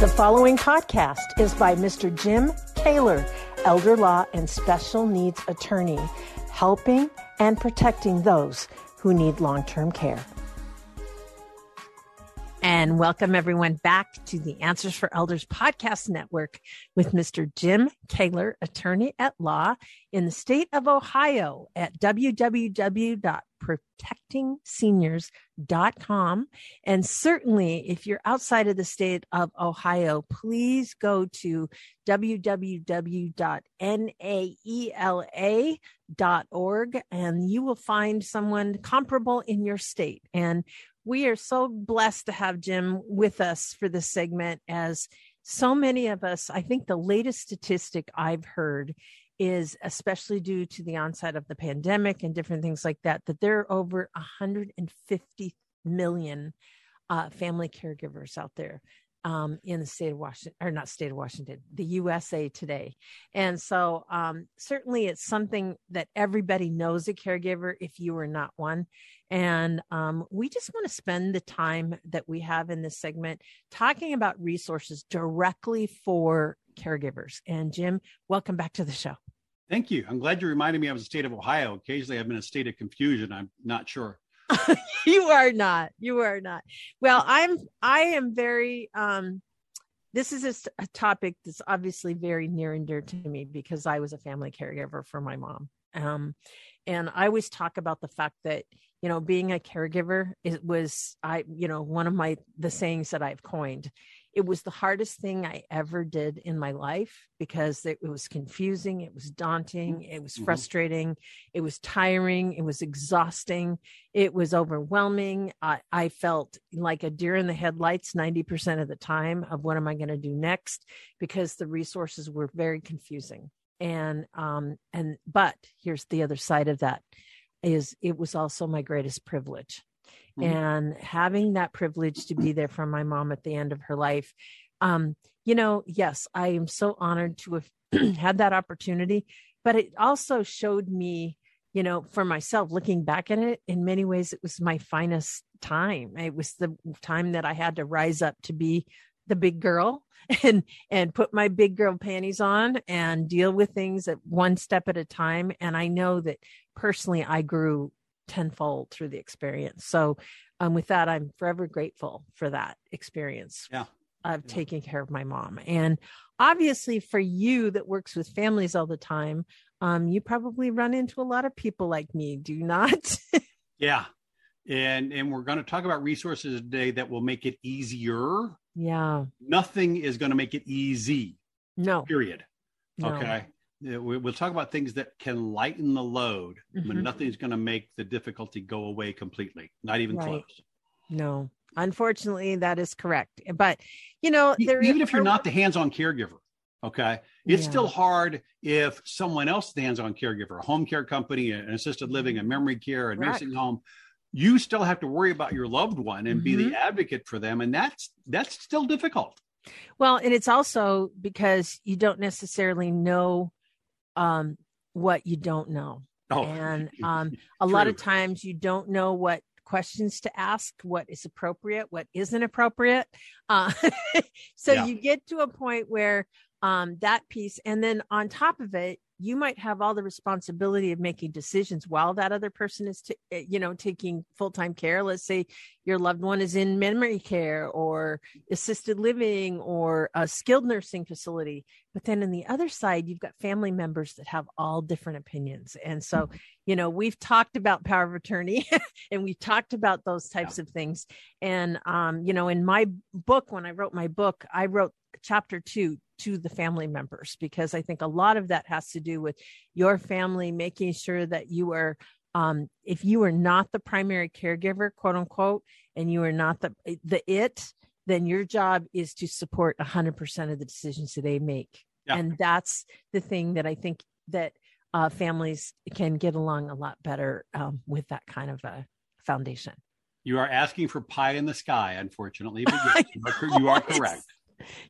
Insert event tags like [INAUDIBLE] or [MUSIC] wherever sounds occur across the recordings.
The following podcast is by Mr. Jim Taylor, elder law and special needs attorney, helping and protecting those who need long term care. And welcome everyone back to the Answers for Elders podcast network with Mr. Jim Taylor, attorney at law in the state of Ohio at www.protectingseniors.com. And certainly, if you're outside of the state of Ohio, please go to www.naela.org and you will find someone comparable in your state. And we are so blessed to have Jim with us for this segment as so many of us, I think the latest statistic I've heard is especially due to the onset of the pandemic and different things like that, that there are over 150 million uh, family caregivers out there um, in the state of Washington, or not state of Washington, the USA today. And so, um, certainly, it's something that everybody knows a caregiver if you are not one. And um, we just want to spend the time that we have in this segment talking about resources directly for caregivers. And Jim, welcome back to the show. Thank you. I'm glad you reminded me I was a state of Ohio. Occasionally, I'm in a state of confusion. I'm not sure. [LAUGHS] you are not. You are not. Well, I'm. I am very. Um, this is a, a topic that's obviously very near and dear to me because I was a family caregiver for my mom. Um, and I always talk about the fact that you know being a caregiver it was I you know one of my the sayings that I've coined it was the hardest thing I ever did in my life because it, was confusing, it was daunting, mm-hmm. it was mm-hmm. frustrating, it was tiring, it was exhausting, it was overwhelming. I, I felt like a deer in the headlights 90% of the time of what am I going to do next because the resources were very confusing. And um and but here's the other side of that is it was also my greatest privilege mm-hmm. and having that privilege to be there for my mom at the end of her life um you know yes i am so honored to have [CLEARS THROAT] had that opportunity but it also showed me you know for myself looking back at it in many ways it was my finest time it was the time that i had to rise up to be the big girl [LAUGHS] and and put my big girl panties on and deal with things at one step at a time and i know that personally i grew tenfold through the experience. So, um, with that, I'm forever grateful for that experience. Yeah. Of yeah. taking care of my mom. And obviously, for you that works with families all the time, um, you probably run into a lot of people like me, do not? [LAUGHS] yeah. And and we're going to talk about resources today that will make it easier. Yeah. Nothing is going to make it easy. No. Period. No. Okay we'll talk about things that can lighten the load, mm-hmm. but nothing's going to make the difficulty go away completely. Not even right. close. No, unfortunately, that is correct. But you know, there even if you're not the hands-on caregiver, okay, it's yeah. still hard if someone else the hands-on caregiver, a home care company, an assisted living, a memory care, a correct. nursing home. You still have to worry about your loved one and mm-hmm. be the mm-hmm. advocate for them, and that's that's still difficult. Well, and it's also because you don't necessarily know um, what you don't know. Oh, and [LAUGHS] um, a lot of times you don't know what questions to ask, what is appropriate, what isn't appropriate. Uh, [LAUGHS] so yeah. you get to a point where um, that piece, and then on top of it, you might have all the responsibility of making decisions while that other person is t- eh, you know taking full-time care. Let's say your loved one is in memory care or assisted living or a skilled nursing facility but then on the other side you've got family members that have all different opinions. And so you know we've talked about power of attorney [LAUGHS] and we've talked about those types yeah. of things. And um you know in my book when i wrote my book i wrote chapter 2 to the family members because I think a lot of that has to do with your family making sure that you are um, if you are not the primary caregiver, quote unquote, and you are not the the it, then your job is to support 100% of the decisions that they make. Yeah. And that's the thing that I think that uh, families can get along a lot better um, with that kind of a foundation. You are asking for pie in the sky, unfortunately, but [LAUGHS] yes, you, are, you are correct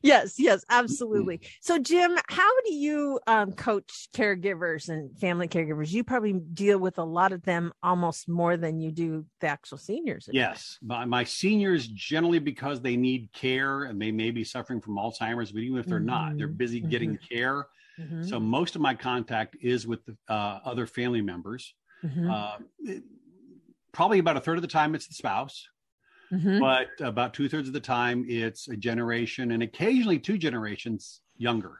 yes, yes, absolutely. So, Jim, how do you um, coach caregivers and family caregivers? You probably deal with a lot of them almost more than you do the actual seniors. Yes, my, my, seniors generally because they need care and they may be suffering from Alzheimer's, but even if they're mm-hmm. not, they're busy mm-hmm. getting care. Mm-hmm. So most of my contact is with the, uh, other family members. Mm-hmm. Uh, it, probably about a third of the time it's the spouse. Mm-hmm. But about two thirds of the time, it's a generation and occasionally two generations younger.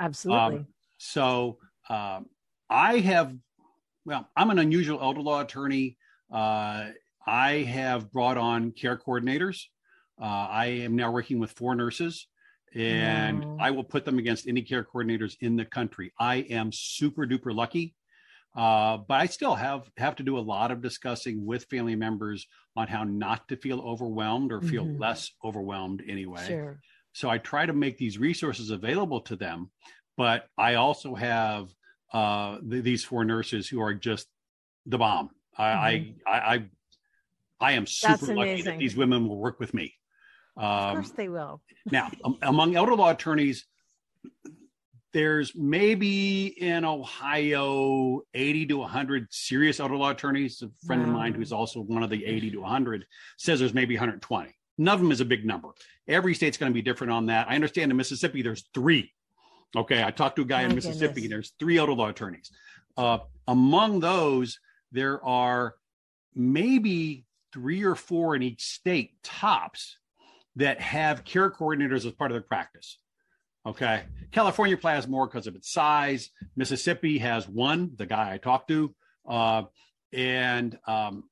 Absolutely. Um, so um, I have, well, I'm an unusual elder law attorney. Uh, I have brought on care coordinators. Uh, I am now working with four nurses and I will put them against any care coordinators in the country. I am super duper lucky. Uh, but I still have have to do a lot of discussing with family members on how not to feel overwhelmed or feel mm-hmm. less overwhelmed anyway. Sure. So I try to make these resources available to them, but I also have uh, th- these four nurses who are just the bomb. I mm-hmm. I, I, I I am super lucky that these women will work with me. Um, of course, they will. now, um, among elder law attorneys, there's maybe in Ohio 80 to 100 serious elder law attorneys. A friend wow. of mine who's also one of the 80 to 100 says there's maybe 120. None of them is a big number. Every state's going to be different on that. I understand in Mississippi there's three. Okay, I talked to a guy My in Mississippi. Goodness. There's three elder law attorneys. Uh, among those, there are maybe three or four in each state tops that have care coordinators as part of their practice. Okay. California has more because of its size. Mississippi has one, the guy I talked to. Uh, and um,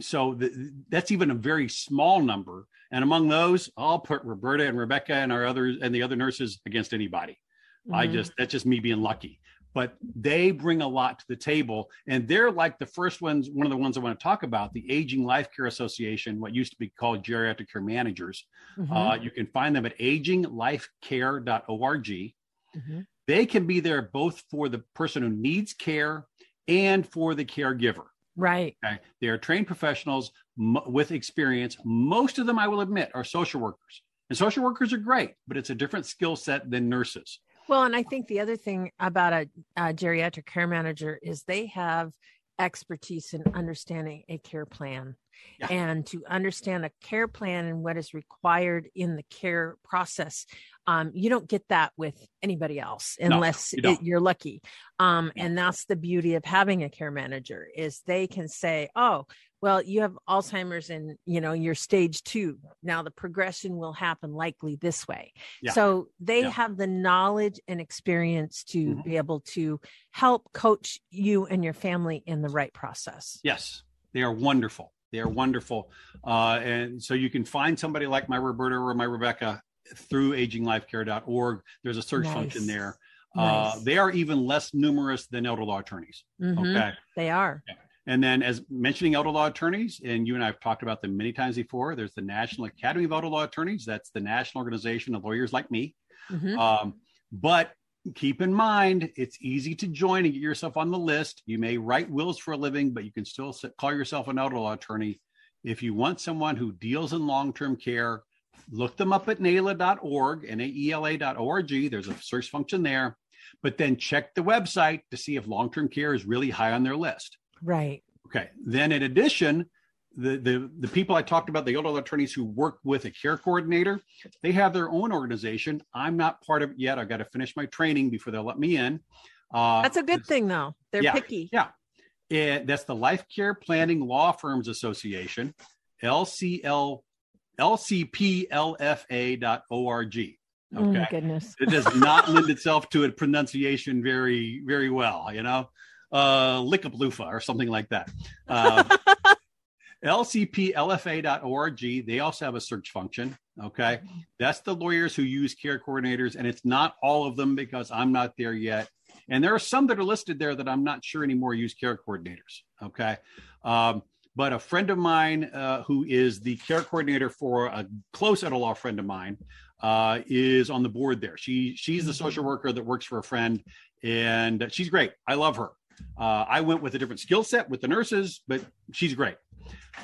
so the, that's even a very small number. And among those, I'll put Roberta and Rebecca and our others and the other nurses against anybody. Mm-hmm. I just, that's just me being lucky but they bring a lot to the table. And they're like the first ones, one of the ones I want to talk about, the Aging Life Care Association, what used to be called Geriatric Care Managers. Mm-hmm. Uh, you can find them at aginglifecare.org. Mm-hmm. They can be there both for the person who needs care and for the caregiver. Right. Okay. They are trained professionals m- with experience. Most of them, I will admit, are social workers. And social workers are great, but it's a different skill set than nurses. Well, and I think the other thing about a, a geriatric care manager is they have expertise in understanding a care plan. Yeah. and to understand a care plan and what is required in the care process um, you don't get that with anybody else unless no, you it, you're lucky. Um, and that's the beauty of having a care manager is they can say oh well you have alzheimer's and you know you're stage two now the progression will happen likely this way yeah. so they yeah. have the knowledge and experience to mm-hmm. be able to help coach you and your family in the right process yes they are wonderful they are wonderful uh, and so you can find somebody like my roberta or my rebecca through aginglifecare.org there's a search nice. function there uh, nice. uh, they are even less numerous than elder law attorneys mm-hmm. okay they are. And then, as mentioning elder law attorneys, and you and I have talked about them many times before, there's the National Academy of Elder Law Attorneys. That's the national organization of lawyers like me. Mm-hmm. Um, but keep in mind, it's easy to join and get yourself on the list. You may write wills for a living, but you can still call yourself an elder law attorney. If you want someone who deals in long term care, look them up at naela.org, N-A-E-L-A.org. There's a search function there. But then check the website to see if long term care is really high on their list. Right. Okay. Then, in addition, the, the, the people I talked about, the elder attorneys who work with a care coordinator, they have their own organization. I'm not part of it yet. I've got to finish my training before they'll let me in. Uh, that's a good thing, though. They're yeah, picky. Yeah. And that's the Life Care Planning Law Firms Association, LCL, LCPLFA.org. Okay. Oh, goodness. it does not lend itself to a pronunciation very, very well, you know? Uh, Lickapaloofa or something like that. Uh, [LAUGHS] LCPLFA.org. They also have a search function. Okay. That's the lawyers who use care coordinators, and it's not all of them because I'm not there yet. And there are some that are listed there that I'm not sure anymore use care coordinators. Okay. Um, but a friend of mine uh, who is the care coordinator for a close elder law friend of mine uh, is on the board there. She she's the social worker that works for a friend, and she's great. I love her. Uh, I went with a different skill set with the nurses, but she's great.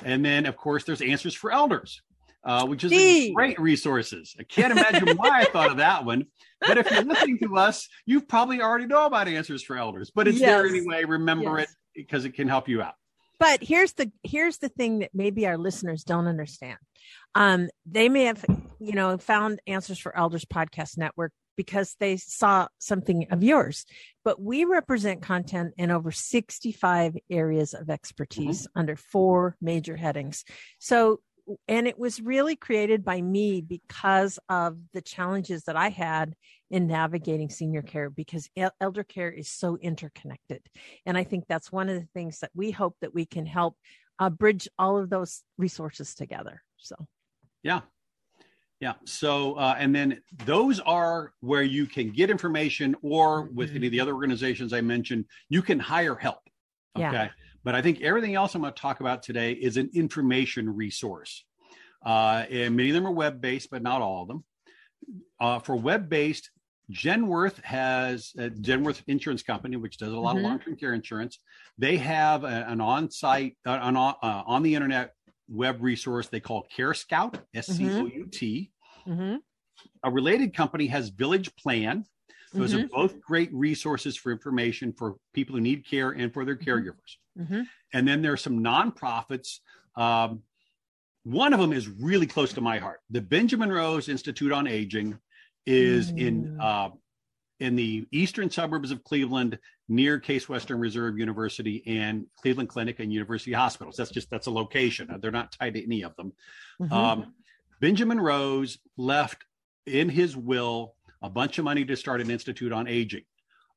And then, of course, there's answers for elders. uh, which is a great resources. I can't imagine why I thought of that one. But if you're listening to us, you probably already know about Answers for Elders. But it's yes. there anyway. Remember yes. it because it can help you out. But here's the here's the thing that maybe our listeners don't understand. Um, they may have, you know, found Answers for Elders podcast network because they saw something of yours. But we represent content in over 65 areas of expertise mm-hmm. under four major headings. So and it was really created by me because of the challenges that I had in navigating senior care because elder care is so interconnected. And I think that's one of the things that we hope that we can help uh, bridge all of those resources together. So, yeah. Yeah. So, uh, and then those are where you can get information, or with mm-hmm. any of the other organizations I mentioned, you can hire help. Okay. Yeah. But I think everything else I'm going to talk about today is an information resource. Uh, and many of them are web based, but not all of them. Uh, for web based, Genworth has a Genworth Insurance Company, which does a lot mm-hmm. of long term care insurance. They have a, an on site, uh, an uh, on the internet web resource they call Care Scout, S C O U T. Mm-hmm. Related company has Village Plan. Those mm-hmm. are both great resources for information for people who need care and for their mm-hmm. caregivers. Mm-hmm. And then there are some nonprofits. Um, one of them is really close to my heart. The Benjamin Rose Institute on Aging is mm. in uh, in the eastern suburbs of Cleveland, near Case Western Reserve University and Cleveland Clinic and University Hospitals. That's just that's a location. They're not tied to any of them. Mm-hmm. Um, Benjamin Rose left in his will a bunch of money to start an institute on aging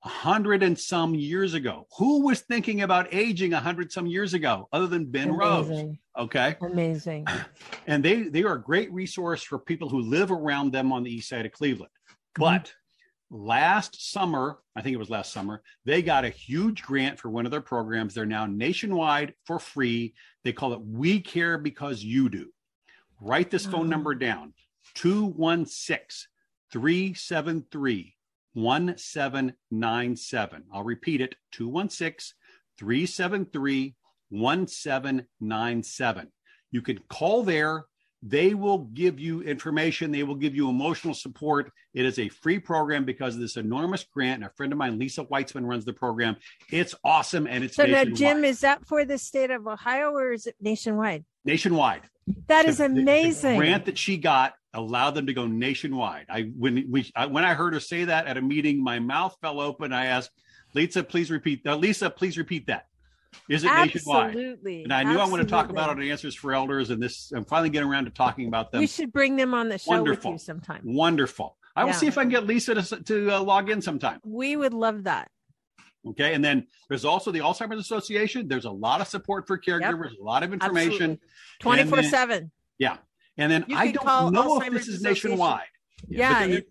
a hundred and some years ago. Who was thinking about aging a hundred some years ago other than Ben Amazing. Rose? Okay. Amazing. And they they are a great resource for people who live around them on the east side of Cleveland. But last summer, I think it was last summer, they got a huge grant for one of their programs. They're now nationwide for free. They call it We Care Because You Do. Write this phone oh. number down 216 373 1797. I'll repeat it 216 373 1797. You can call there. They will give you information. They will give you emotional support. It is a free program because of this enormous grant. And a friend of mine, Lisa Weitzman, runs the program. It's awesome and it's so now, Jim, is that for the state of Ohio or is it nationwide? Nationwide. That is amazing. The, the grant that she got allow them to go nationwide. I when we I, when I heard her say that at a meeting, my mouth fell open. I asked Lisa, please repeat. Uh, Lisa, please repeat that. Is it nationwide? Absolutely. And I knew Absolutely. I want to talk about it Answers for Elders, and this I'm finally getting around to talking about them. We should bring them on the show Wonderful. with you sometime. Wonderful. I will see if I can get Lisa to, to uh, log in sometime. We would love that. Okay. And then there's also the Alzheimer's Association. There's a lot of support for caregivers, yep. a lot of information. 24 7. Yeah. And then I don't know if this is nationwide. Yeah. There,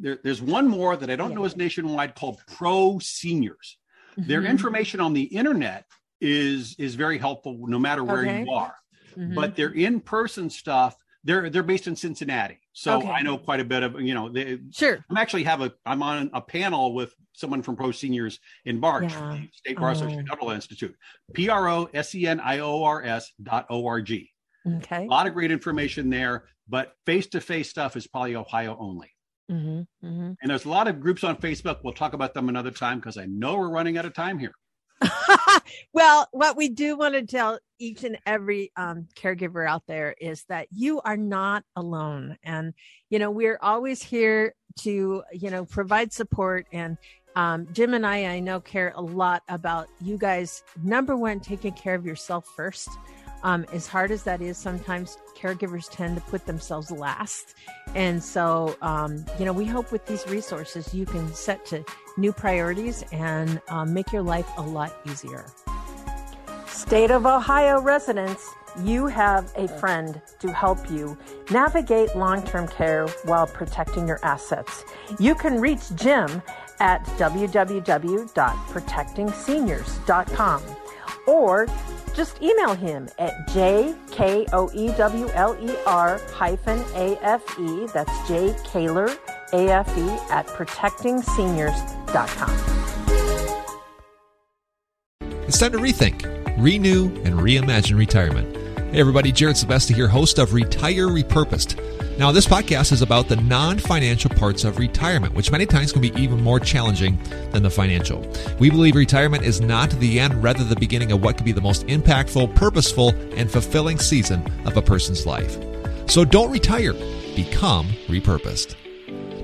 there, there's one more that I don't yeah. know is nationwide called Pro Seniors. Mm-hmm. Their information on the internet is is very helpful no matter where okay. you are. Mm-hmm. But their in-person stuff, they're they're based in Cincinnati. So okay. I know quite a bit of, you know, they, sure. I'm actually have a I'm on a panel with someone from Pro Seniors in March, yeah. State Bar oh. Association Institute. P R O S E N I O R S dot O R G. Okay. A lot of great information there, but face to face stuff is probably Ohio only. Mm-hmm, mm-hmm. And there's a lot of groups on Facebook. We'll talk about them another time because I know we're running out of time here. [LAUGHS] well, what we do want to tell each and every um, caregiver out there is that you are not alone. And, you know, we're always here to, you know, provide support. And um, Jim and I, I know, care a lot about you guys, number one, taking care of yourself first. Um, as hard as that is, sometimes caregivers tend to put themselves last. And so, um, you know, we hope with these resources you can set to new priorities and um, make your life a lot easier. State of Ohio residents, you have a friend to help you navigate long term care while protecting your assets. You can reach Jim at www.protectingseniors.com or just email him at jkowler hyphen afe, that's jkaler afe at protectingseniors.com. It's time to rethink, renew, and reimagine retirement. Hey, everybody, Jared Sebesta here, host of Retire Repurposed. Now, this podcast is about the non financial parts of retirement, which many times can be even more challenging than the financial. We believe retirement is not the end, rather, the beginning of what could be the most impactful, purposeful, and fulfilling season of a person's life. So don't retire, become repurposed.